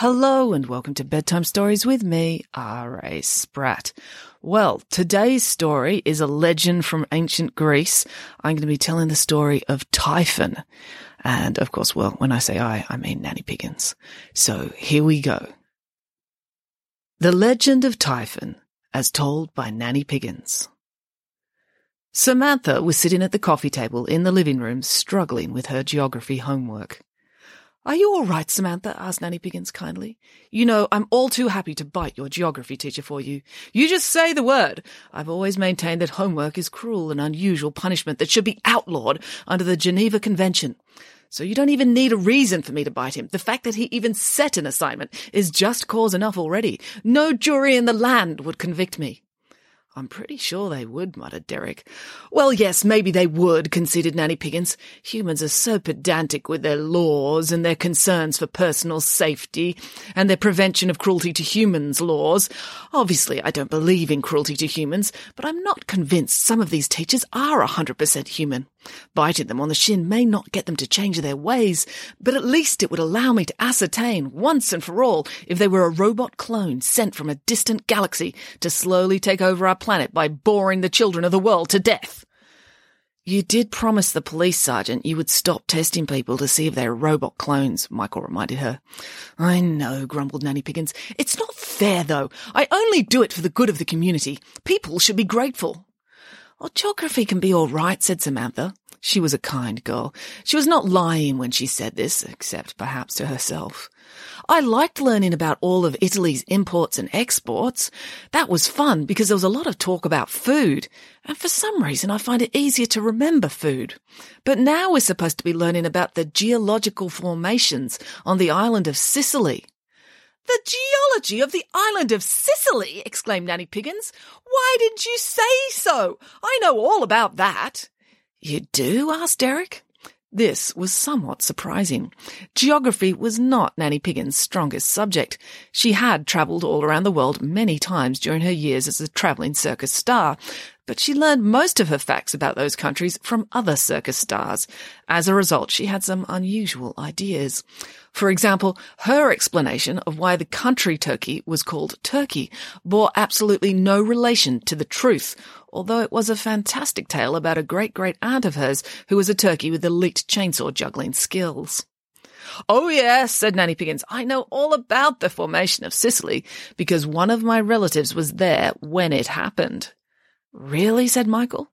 Hello and welcome to Bedtime Stories with me, R.A. Spratt. Well, today's story is a legend from ancient Greece. I'm going to be telling the story of Typhon. And of course, well, when I say I, I mean Nanny Piggins. So here we go. The Legend of Typhon, as told by Nanny Piggins. Samantha was sitting at the coffee table in the living room struggling with her geography homework. Are you all right, Samantha? asked Nanny Piggins kindly. You know, I'm all too happy to bite your geography teacher for you. You just say the word. I've always maintained that homework is cruel and unusual punishment that should be outlawed under the Geneva Convention. So you don't even need a reason for me to bite him. The fact that he even set an assignment is just cause enough already. No jury in the land would convict me. I'm pretty sure they would, muttered Derek. Well, yes, maybe they would, conceded Nanny Piggins. Humans are so pedantic with their laws and their concerns for personal safety and their prevention of cruelty to humans laws. Obviously, I don't believe in cruelty to humans, but I'm not convinced some of these teachers are a 100% human. Biting them on the shin may not get them to change their ways, but at least it would allow me to ascertain once and for all if they were a robot clone sent from a distant galaxy to slowly take over our planet by boring the children of the world to death. You did promise the police sergeant you would stop testing people to see if they're robot clones, Michael reminded her. I know, grumbled Nanny Piggins. It's not fair, though. I only do it for the good of the community. People should be grateful. Well, geography can be all right, said Samantha. She was a kind girl. She was not lying when she said this, except perhaps to herself. I liked learning about all of Italy's imports and exports. That was fun because there was a lot of talk about food. And for some reason, I find it easier to remember food. But now we're supposed to be learning about the geological formations on the island of Sicily. The geology of the island of Sicily! exclaimed Nanny Piggins. Why didn't you say so? I know all about that. You do? asked Derek. This was somewhat surprising. Geography was not Nanny Piggins' strongest subject. She had travelled all around the world many times during her years as a travelling circus star, but she learned most of her facts about those countries from other circus stars. As a result, she had some unusual ideas. For example, her explanation of why the country turkey was called turkey bore absolutely no relation to the truth, although it was a fantastic tale about a great great aunt of hers who was a turkey with elite chainsaw juggling skills. Oh yes, said Nanny Piggins. I know all about the formation of Sicily because one of my relatives was there when it happened. Really? said Michael.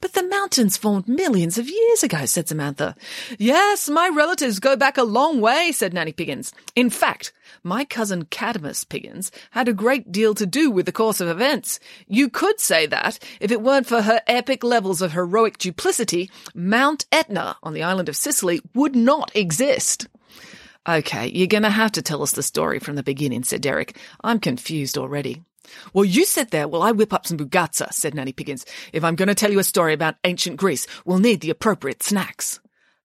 But the mountains formed millions of years ago, said Samantha. Yes, my relatives go back a long way, said Nanny Piggins. In fact, my cousin Cadmus Piggins had a great deal to do with the course of events. You could say that, if it weren't for her epic levels of heroic duplicity, Mount Etna on the island of Sicily would not exist. Okay, you're gonna have to tell us the story from the beginning, said Derek. I'm confused already. Well, you sit there while I whip up some bougatsa, said Nanny Piggins. If I'm going to tell you a story about ancient Greece, we'll need the appropriate snacks.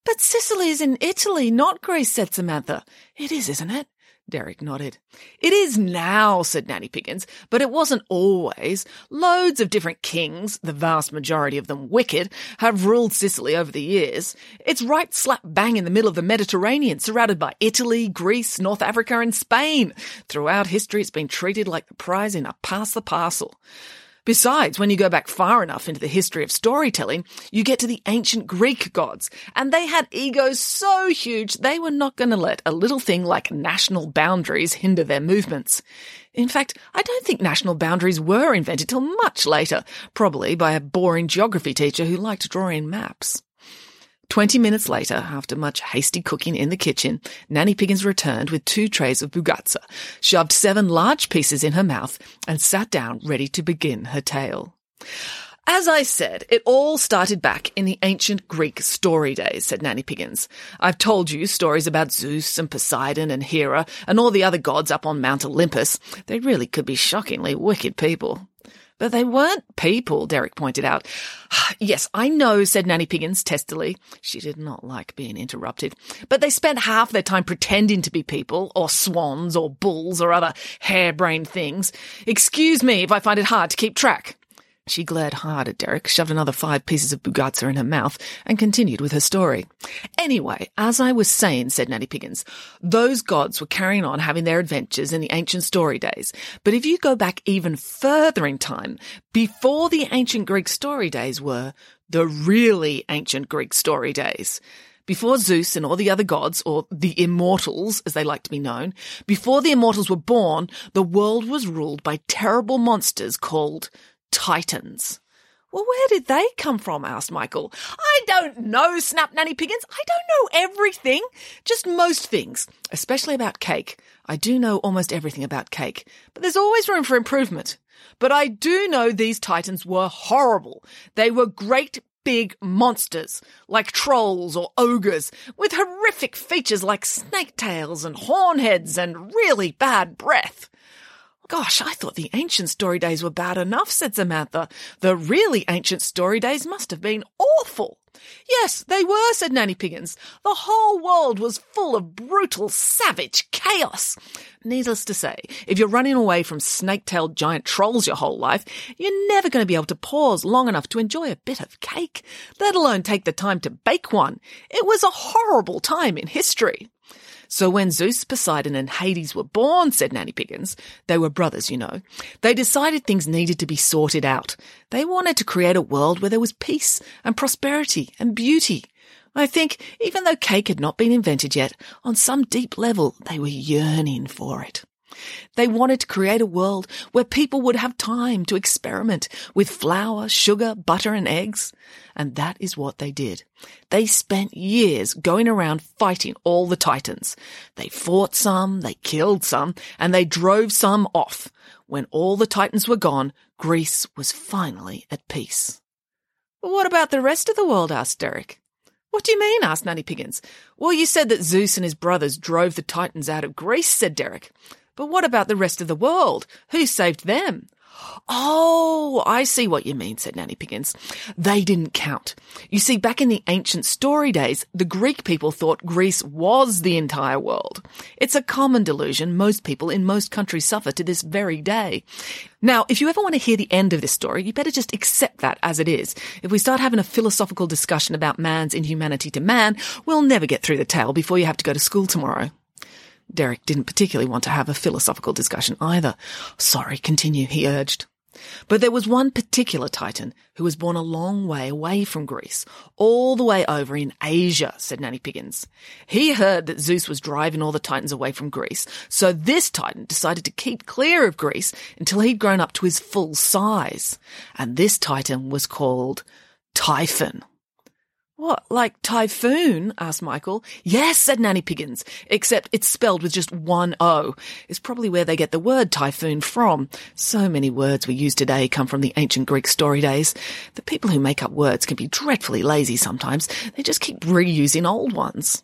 But Sicily is in Italy, not Greece, said Samantha. It is, isn't it? Derek nodded. It is now, said Nanny Piggins, but it wasn't always. Loads of different kings, the vast majority of them wicked, have ruled Sicily over the years. It's right slap bang in the middle of the Mediterranean, surrounded by Italy, Greece, North Africa, and Spain. Throughout history, it's been treated like the prize in a pass the parcel. Besides, when you go back far enough into the history of storytelling, you get to the ancient Greek gods, and they had egos so huge they were not going to let a little thing like national boundaries hinder their movements. In fact, I don't think national boundaries were invented till much later, probably by a boring geography teacher who liked drawing maps. Twenty minutes later, after much hasty cooking in the kitchen, Nanny Piggins returned with two trays of bougatsa, shoved seven large pieces in her mouth, and sat down ready to begin her tale. As I said, it all started back in the ancient Greek story days, said Nanny Piggins. I've told you stories about Zeus and Poseidon and Hera and all the other gods up on Mount Olympus. They really could be shockingly wicked people. But they weren't people, Derek pointed out. yes, I know, said Nanny Piggins testily. She did not like being interrupted. But they spent half their time pretending to be people, or swans, or bulls, or other harebrained things. Excuse me if I find it hard to keep track. She glared hard at Derek, shoved another five pieces of bougatsa in her mouth, and continued with her story. Anyway, as I was saying, said Nanny Piggins, those gods were carrying on having their adventures in the ancient story days. But if you go back even further in time, before the ancient Greek story days were the really ancient Greek story days. Before Zeus and all the other gods, or the immortals as they like to be known, before the immortals were born, the world was ruled by terrible monsters called Titans. Well, where did they come from? asked Michael. I don't know, snapped Nanny Piggins. I don't know everything, just most things, especially about cake. I do know almost everything about cake, but there's always room for improvement. But I do know these Titans were horrible. They were great big monsters, like trolls or ogres, with horrific features like snake tails and horn heads and really bad breath. Gosh, I thought the ancient story days were bad enough, said Samantha. The really ancient story days must have been awful. Yes, they were, said Nanny Piggins. The whole world was full of brutal, savage chaos. Needless to say, if you're running away from snake-tailed giant trolls your whole life, you're never going to be able to pause long enough to enjoy a bit of cake, let alone take the time to bake one. It was a horrible time in history. So when Zeus, Poseidon, and Hades were born, said Nanny Piggins, they were brothers, you know, they decided things needed to be sorted out. They wanted to create a world where there was peace and prosperity and beauty. I think, even though cake had not been invented yet, on some deep level they were yearning for it. They wanted to create a world where people would have time to experiment with flour, sugar, butter, and eggs. And that is what they did. They spent years going around fighting all the titans. They fought some, they killed some, and they drove some off. When all the titans were gone, Greece was finally at peace. What about the rest of the world? asked Derek. What do you mean? asked Nanny Piggins. Well, you said that Zeus and his brothers drove the Titans out of Greece, said Derek. But what about the rest of the world? Who saved them? Oh, I see what you mean, said Nanny Piggins. They didn't count. You see, back in the ancient story days, the Greek people thought Greece was the entire world. It's a common delusion most people in most countries suffer to this very day. Now, if you ever want to hear the end of this story, you better just accept that as it is. If we start having a philosophical discussion about man's inhumanity to man, we'll never get through the tale before you have to go to school tomorrow. Derek didn't particularly want to have a philosophical discussion either. Sorry, continue, he urged. But there was one particular Titan who was born a long way away from Greece, all the way over in Asia, said Nanny Piggins. He heard that Zeus was driving all the Titans away from Greece, so this Titan decided to keep clear of Greece until he'd grown up to his full size. And this Titan was called Typhon. What, like typhoon? asked Michael. Yes, said Nanny Piggins, except it's spelled with just one O. It's probably where they get the word typhoon from. So many words we use today come from the ancient Greek story days. The people who make up words can be dreadfully lazy sometimes. They just keep reusing old ones.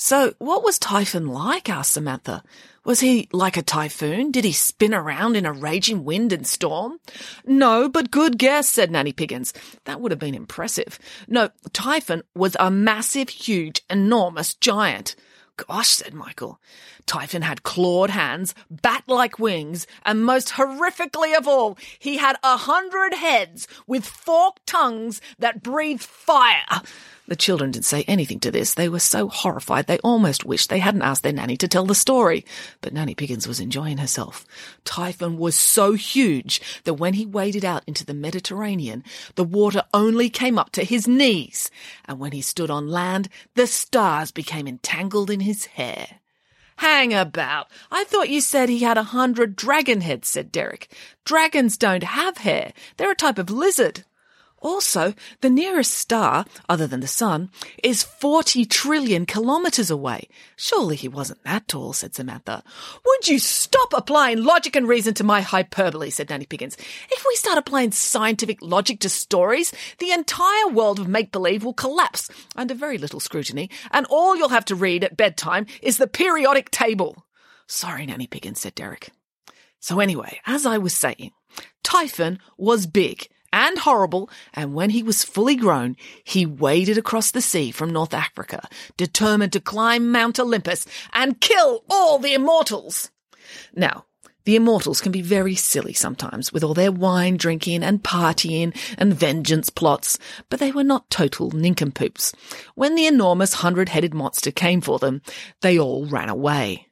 So, what was Typhon like? asked Samantha. Was he like a typhoon? Did he spin around in a raging wind and storm? No, but good guess, said Nanny Piggins. That would have been impressive. No, Typhon was a massive, huge, enormous giant. Gosh, said Michael. Typhon had clawed hands, bat-like wings, and most horrifically of all, he had a hundred heads with forked tongues that breathed fire. The children didn't say anything to this. They were so horrified they almost wished they hadn't asked their nanny to tell the story. But Nanny Piggins was enjoying herself. Typhon was so huge that when he waded out into the Mediterranean, the water only came up to his knees. And when he stood on land, the stars became entangled in his hair. Hang about. I thought you said he had a hundred dragon heads, said Derek. Dragons don't have hair. They're a type of lizard. Also, the nearest star, other than the sun, is 40 trillion kilometres away. Surely he wasn't that tall, said Samantha. Would you stop applying logic and reason to my hyperbole, said Nanny Piggins. If we start applying scientific logic to stories, the entire world of make-believe will collapse under very little scrutiny, and all you'll have to read at bedtime is the periodic table. Sorry, Nanny Piggins, said Derek. So anyway, as I was saying, Typhon was big and horrible, and when he was fully grown, he waded across the sea from North Africa, determined to climb Mount Olympus and kill all the immortals. Now, the immortals can be very silly sometimes with all their wine drinking and partying and vengeance plots, but they were not total nincompoops. When the enormous hundred-headed monster came for them, they all ran away.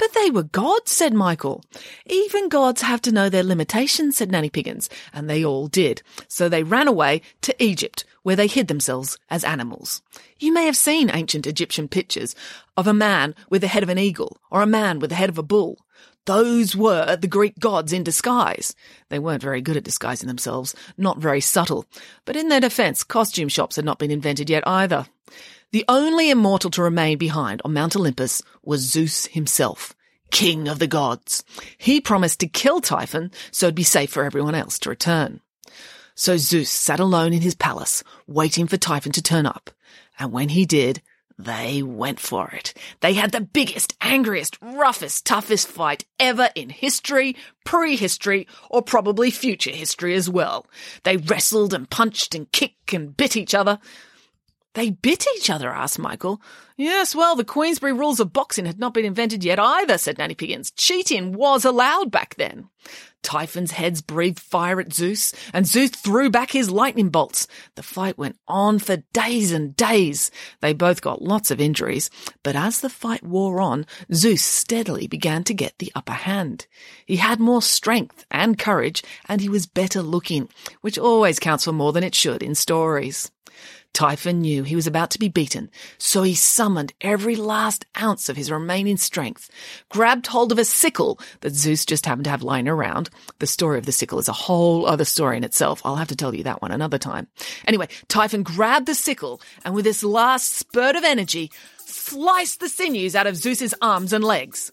But they were gods, said Michael. Even gods have to know their limitations, said Nanny Piggins, and they all did. So they ran away to Egypt, where they hid themselves as animals. You may have seen ancient Egyptian pictures of a man with the head of an eagle, or a man with the head of a bull. Those were the Greek gods in disguise. They weren't very good at disguising themselves, not very subtle. But in their defense, costume shops had not been invented yet either. The only immortal to remain behind on Mount Olympus was Zeus himself, king of the gods. He promised to kill Typhon so it'd be safe for everyone else to return. So Zeus sat alone in his palace, waiting for Typhon to turn up. And when he did, they went for it. They had the biggest, angriest, roughest, toughest fight ever in history, prehistory, or probably future history as well. They wrestled and punched and kicked and bit each other. They bit each other, asked Michael. Yes, well, the Queensberry rules of boxing had not been invented yet either, said Nanny Piggins. Cheating was allowed back then. Typhon's heads breathed fire at Zeus, and Zeus threw back his lightning bolts. The fight went on for days and days. They both got lots of injuries, but as the fight wore on, Zeus steadily began to get the upper hand. He had more strength and courage, and he was better looking, which always counts for more than it should in stories. Typhon knew he was about to be beaten, so he summoned every last ounce of his remaining strength, grabbed hold of a sickle that Zeus just happened to have lying around. The story of the sickle is a whole other story in itself. I'll have to tell you that one another time. Anyway, Typhon grabbed the sickle and with this last spurt of energy, sliced the sinews out of Zeus's arms and legs.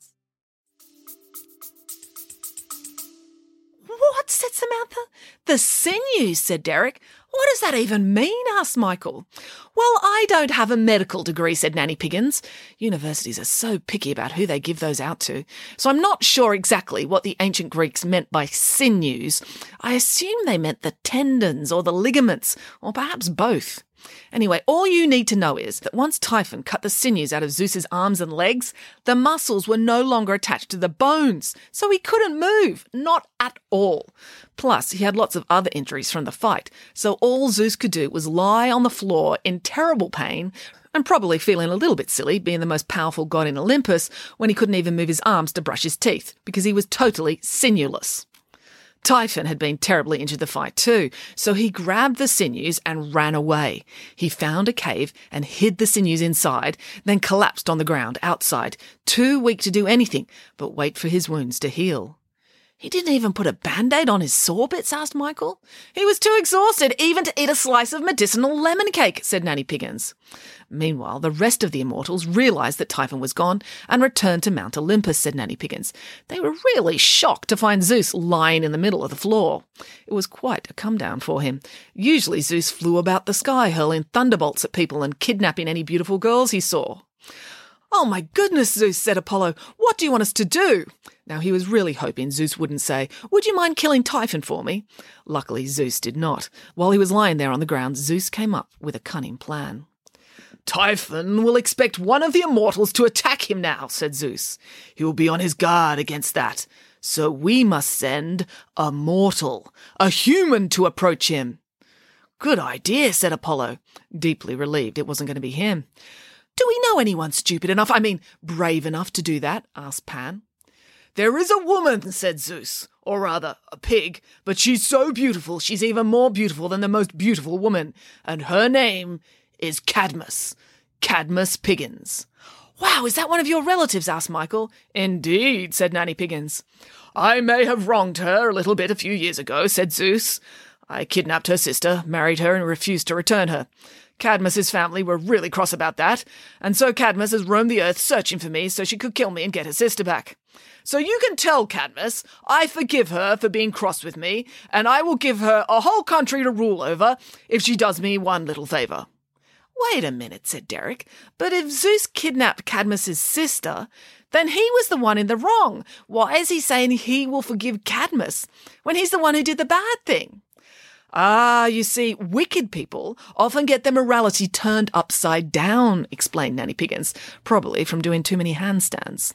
Samantha. The sinews, said Derek. What does that even mean? asked Michael. Well, I don't have a medical degree, said Nanny Piggins. Universities are so picky about who they give those out to, so I'm not sure exactly what the ancient Greeks meant by sinews. I assume they meant the tendons or the ligaments, or perhaps both. Anyway, all you need to know is that once Typhon cut the sinews out of Zeus's arms and legs, the muscles were no longer attached to the bones, so he couldn't move, not at all. Plus, he had lots of other injuries from the fight, so all Zeus could do was lie on the floor in terrible pain, and probably feeling a little bit silly being the most powerful god in Olympus when he couldn't even move his arms to brush his teeth, because he was totally sinewless. Typhon had been terribly injured the fight too, so he grabbed the sinews and ran away. He found a cave and hid the sinews inside, then collapsed on the ground outside, too weak to do anything but wait for his wounds to heal. He didn't even put a band-aid on his sore bits, asked Michael. He was too exhausted even to eat a slice of medicinal lemon cake, said Nanny Piggins. Meanwhile, the rest of the immortals realized that Typhon was gone and returned to Mount Olympus, said Nanny Piggins. They were really shocked to find Zeus lying in the middle of the floor. It was quite a come down for him. Usually Zeus flew about the sky, hurling thunderbolts at people and kidnapping any beautiful girls he saw. Oh my goodness, Zeus, said Apollo. What do you want us to do? Now he was really hoping Zeus wouldn't say, Would you mind killing Typhon for me? Luckily, Zeus did not. While he was lying there on the ground, Zeus came up with a cunning plan. Typhon will expect one of the immortals to attack him now, said Zeus. He will be on his guard against that. So we must send a mortal, a human to approach him. Good idea, said Apollo, deeply relieved it wasn't going to be him. Do we know anyone stupid enough, I mean, brave enough to do that? asked Pan. There is a woman, said Zeus, or rather, a pig, but she's so beautiful she's even more beautiful than the most beautiful woman, and her name is Cadmus. Cadmus Piggins. Wow, is that one of your relatives? asked Michael. Indeed, said Nanny Piggins. I may have wronged her a little bit a few years ago, said Zeus. I kidnapped her sister, married her, and refused to return her. Cadmus's family were really cross about that, and so Cadmus has roamed the earth searching for me so she could kill me and get her sister back. So you can tell Cadmus I forgive her for being cross with me, and I will give her a whole country to rule over if she does me one little favour. Wait a minute, said Derek. But if Zeus kidnapped Cadmus's sister, then he was the one in the wrong. Why is he saying he will forgive Cadmus when he's the one who did the bad thing? Ah, you see, wicked people often get their morality turned upside down, explained Nanny Piggins, probably from doing too many handstands.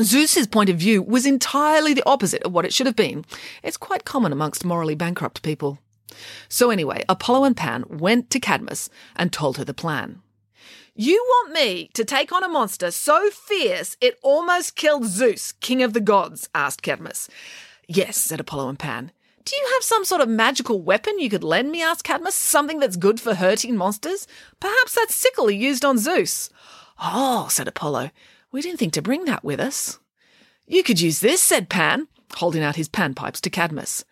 Zeus's point of view was entirely the opposite of what it should have been. It's quite common amongst morally bankrupt people. So anyway, Apollo and Pan went to Cadmus and told her the plan. You want me to take on a monster so fierce it almost killed Zeus, king of the gods? asked Cadmus. Yes, said Apollo and Pan. Do you have some sort of magical weapon you could lend me? asked Cadmus. Something that's good for hurting monsters? Perhaps that sickle he used on Zeus. Oh, said Apollo. We didn't think to bring that with us. You could use this, said Pan, holding out his panpipes to Cadmus.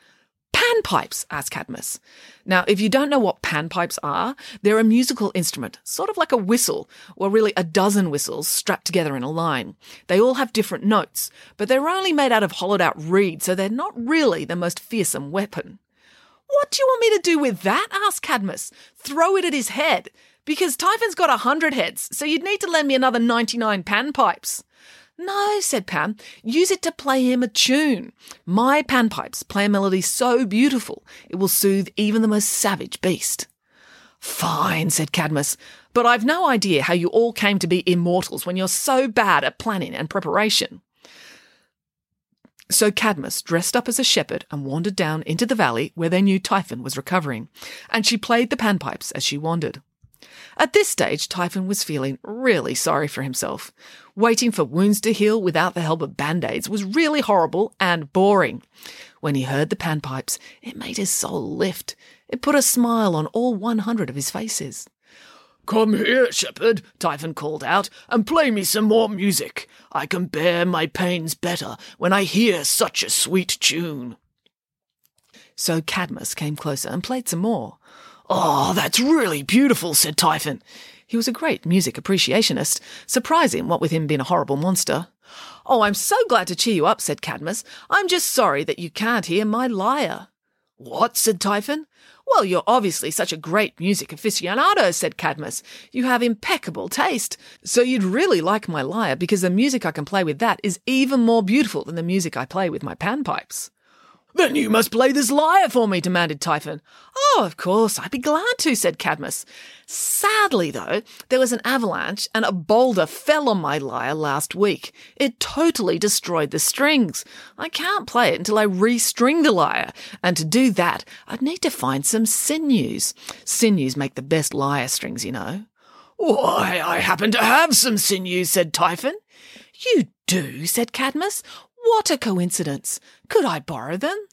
Panpipes, asked Cadmus. Now, if you don't know what panpipes are, they're a musical instrument, sort of like a whistle, or really a dozen whistles strapped together in a line. They all have different notes, but they're only made out of hollowed out reed, so they're not really the most fearsome weapon. What do you want me to do with that? asked Cadmus. Throw it at his head. Because Typhon's got a hundred heads, so you'd need to lend me another 99 panpipes. No, said Pan. Use it to play him a tune. My panpipes play a melody so beautiful it will soothe even the most savage beast. Fine, said Cadmus, but I've no idea how you all came to be immortals when you're so bad at planning and preparation. So Cadmus dressed up as a shepherd and wandered down into the valley where they knew Typhon was recovering, and she played the panpipes as she wandered. At this stage, Typhon was feeling really sorry for himself. Waiting for wounds to heal without the help of band aids was really horrible and boring. When he heard the panpipes, it made his soul lift. It put a smile on all 100 of his faces. Come here, shepherd, Typhon called out, and play me some more music. I can bear my pains better when I hear such a sweet tune. So Cadmus came closer and played some more. Oh, that's really beautiful, said Typhon. He was a great music appreciationist, surprising what with him being a horrible monster. Oh, I'm so glad to cheer you up, said Cadmus. I'm just sorry that you can't hear my lyre. What? said Typhon. Well, you're obviously such a great music aficionado, said Cadmus. You have impeccable taste. So you'd really like my lyre because the music I can play with that is even more beautiful than the music I play with my panpipes. Then you must play this lyre for me, demanded Typhon. Oh, of course, I'd be glad to, said Cadmus. Sadly, though, there was an avalanche and a boulder fell on my lyre last week. It totally destroyed the strings. I can't play it until I restring the lyre, and to do that, I'd need to find some sinews. Sinews make the best lyre strings, you know. Why, I happen to have some sinews, said Typhon. You do, said Cadmus. What a coincidence! Could I borrow them?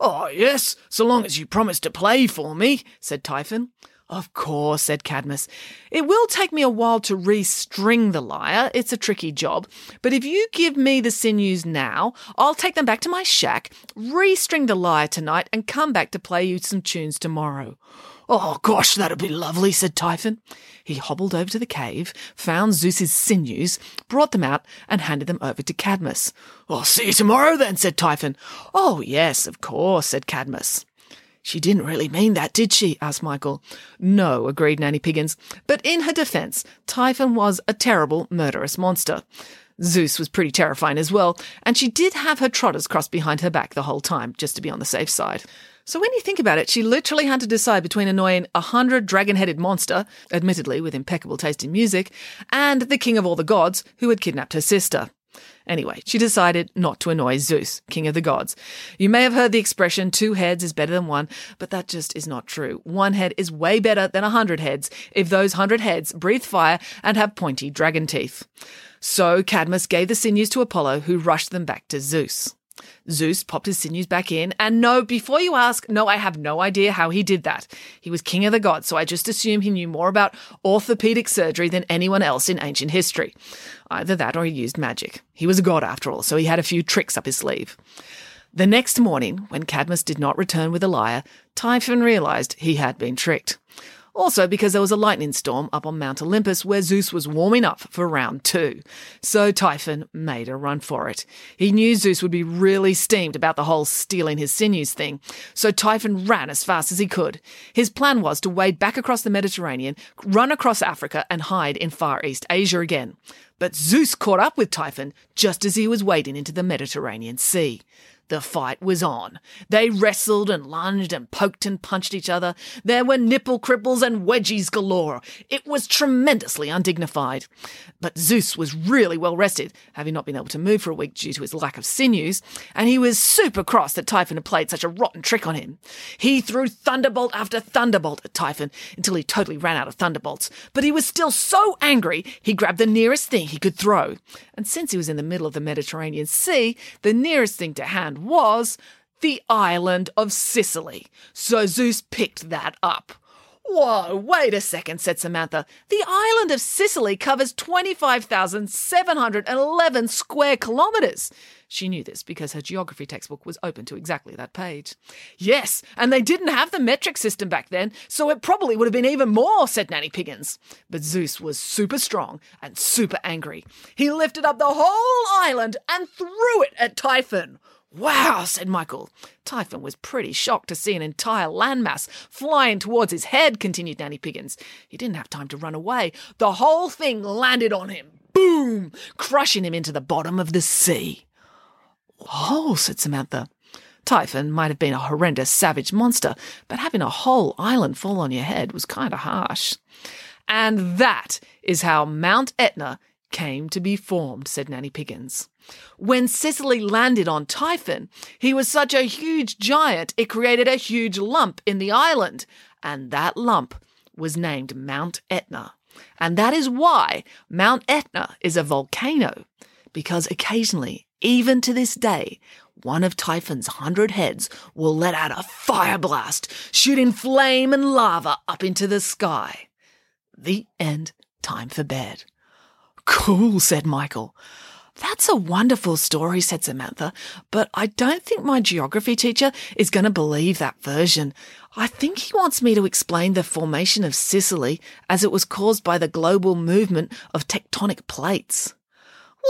Oh, yes, so long as you promise to play for me, said Typhon. Of course, said Cadmus. It will take me a while to restring the lyre. It's a tricky job. But if you give me the sinews now, I'll take them back to my shack, restring the lyre tonight, and come back to play you some tunes tomorrow. Oh, gosh, that'd be lovely, said Typhon. He hobbled over to the cave, found Zeus's sinews, brought them out, and handed them over to Cadmus. I'll see you tomorrow then, said Typhon. Oh, yes, of course, said Cadmus. She didn't really mean that, did she? asked Michael. No, agreed Nanny Piggins. But in her defence, Typhon was a terrible, murderous monster. Zeus was pretty terrifying as well, and she did have her trotters crossed behind her back the whole time, just to be on the safe side. So when you think about it, she literally had to decide between annoying a hundred dragon-headed monster, admittedly with impeccable taste in music, and the king of all the gods who had kidnapped her sister. Anyway, she decided not to annoy Zeus, king of the gods. You may have heard the expression, two heads is better than one, but that just is not true. One head is way better than a hundred heads if those hundred heads breathe fire and have pointy dragon teeth. So Cadmus gave the sinews to Apollo, who rushed them back to Zeus. Zeus popped his sinews back in, and no, before you ask, no, I have no idea how he did that. He was king of the gods, so I just assume he knew more about orthopedic surgery than anyone else in ancient history. Either that or he used magic. He was a god after all, so he had a few tricks up his sleeve. The next morning, when Cadmus did not return with a lyre, Typhon realized he had been tricked. Also, because there was a lightning storm up on Mount Olympus where Zeus was warming up for round two. So Typhon made a run for it. He knew Zeus would be really steamed about the whole stealing his sinews thing. So Typhon ran as fast as he could. His plan was to wade back across the Mediterranean, run across Africa, and hide in Far East Asia again. But Zeus caught up with Typhon just as he was wading into the Mediterranean Sea. The fight was on. They wrestled and lunged and poked and punched each other. There were nipple cripples and wedgies galore. It was tremendously undignified. But Zeus was really well rested, having not been able to move for a week due to his lack of sinews, and he was super cross that Typhon had played such a rotten trick on him. He threw thunderbolt after thunderbolt at Typhon until he totally ran out of thunderbolts, but he was still so angry he grabbed the nearest thing he could throw. And since he was in the middle of the Mediterranean Sea, the nearest thing to hand was the island of Sicily. So Zeus picked that up. Whoa, wait a second, said Samantha. The island of Sicily covers 25,711 square kilometres. She knew this because her geography textbook was open to exactly that page. Yes, and they didn't have the metric system back then, so it probably would have been even more, said Nanny Piggins. But Zeus was super strong and super angry. He lifted up the whole island and threw it at Typhon. Wow, said Michael. Typhon was pretty shocked to see an entire landmass flying towards his head, continued Nanny Piggins. He didn't have time to run away. The whole thing landed on him. Boom! Crushing him into the bottom of the sea. Oh, said Samantha. Typhon might have been a horrendous savage monster, but having a whole island fall on your head was kind of harsh. And that is how Mount Etna came to be formed, said Nanny Piggins. When Sicily landed on Typhon, he was such a huge giant it created a huge lump in the island, and that lump was named Mount Etna. And that is why Mount Etna is a volcano, because occasionally, even to this day, one of Typhon's hundred heads will let out a fire blast, shooting flame and lava up into the sky. The end. Time for bed. Cool, said Michael. That's a wonderful story, said Samantha, but I don't think my geography teacher is going to believe that version. I think he wants me to explain the formation of Sicily as it was caused by the global movement of tectonic plates.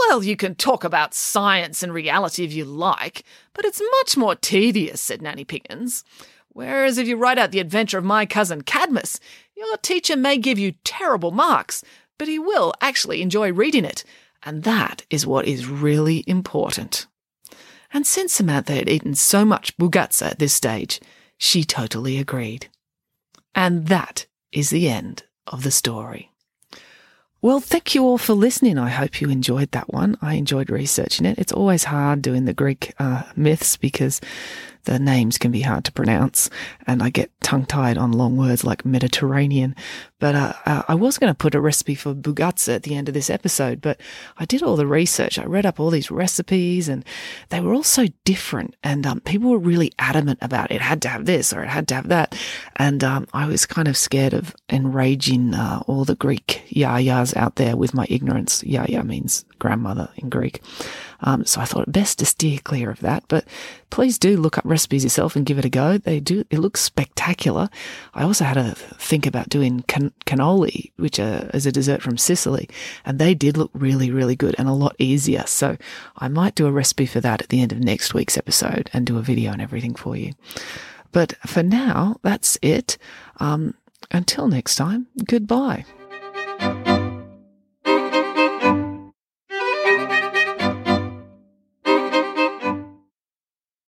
Well, you can talk about science and reality if you like, but it's much more tedious, said Nanny Piggins. Whereas if you write out the adventure of my cousin Cadmus, your teacher may give you terrible marks, but he will actually enjoy reading it and that is what is really important. And since Samantha had eaten so much bougatsa at this stage, she totally agreed. And that is the end of the story. Well, thank you all for listening. I hope you enjoyed that one. I enjoyed researching it. It's always hard doing the Greek uh, myths because the names can be hard to pronounce, and I get tongue tied on long words like Mediterranean. But uh, uh, I was going to put a recipe for bougatsa at the end of this episode, but I did all the research. I read up all these recipes, and they were all so different. And um, people were really adamant about it. it had to have this or it had to have that. And um, I was kind of scared of enraging uh, all the Greek yayas out there with my ignorance. Yaya means grandmother in Greek. Um, so I thought it best to steer clear of that. But please do look up recipes yourself and give it a go. They do, it looks spectacular. I also had to think about doing can- cannoli, which uh, is a dessert from Sicily, and they did look really, really good and a lot easier. So I might do a recipe for that at the end of next week's episode and do a video and everything for you. But for now, that's it. Um, until next time, goodbye.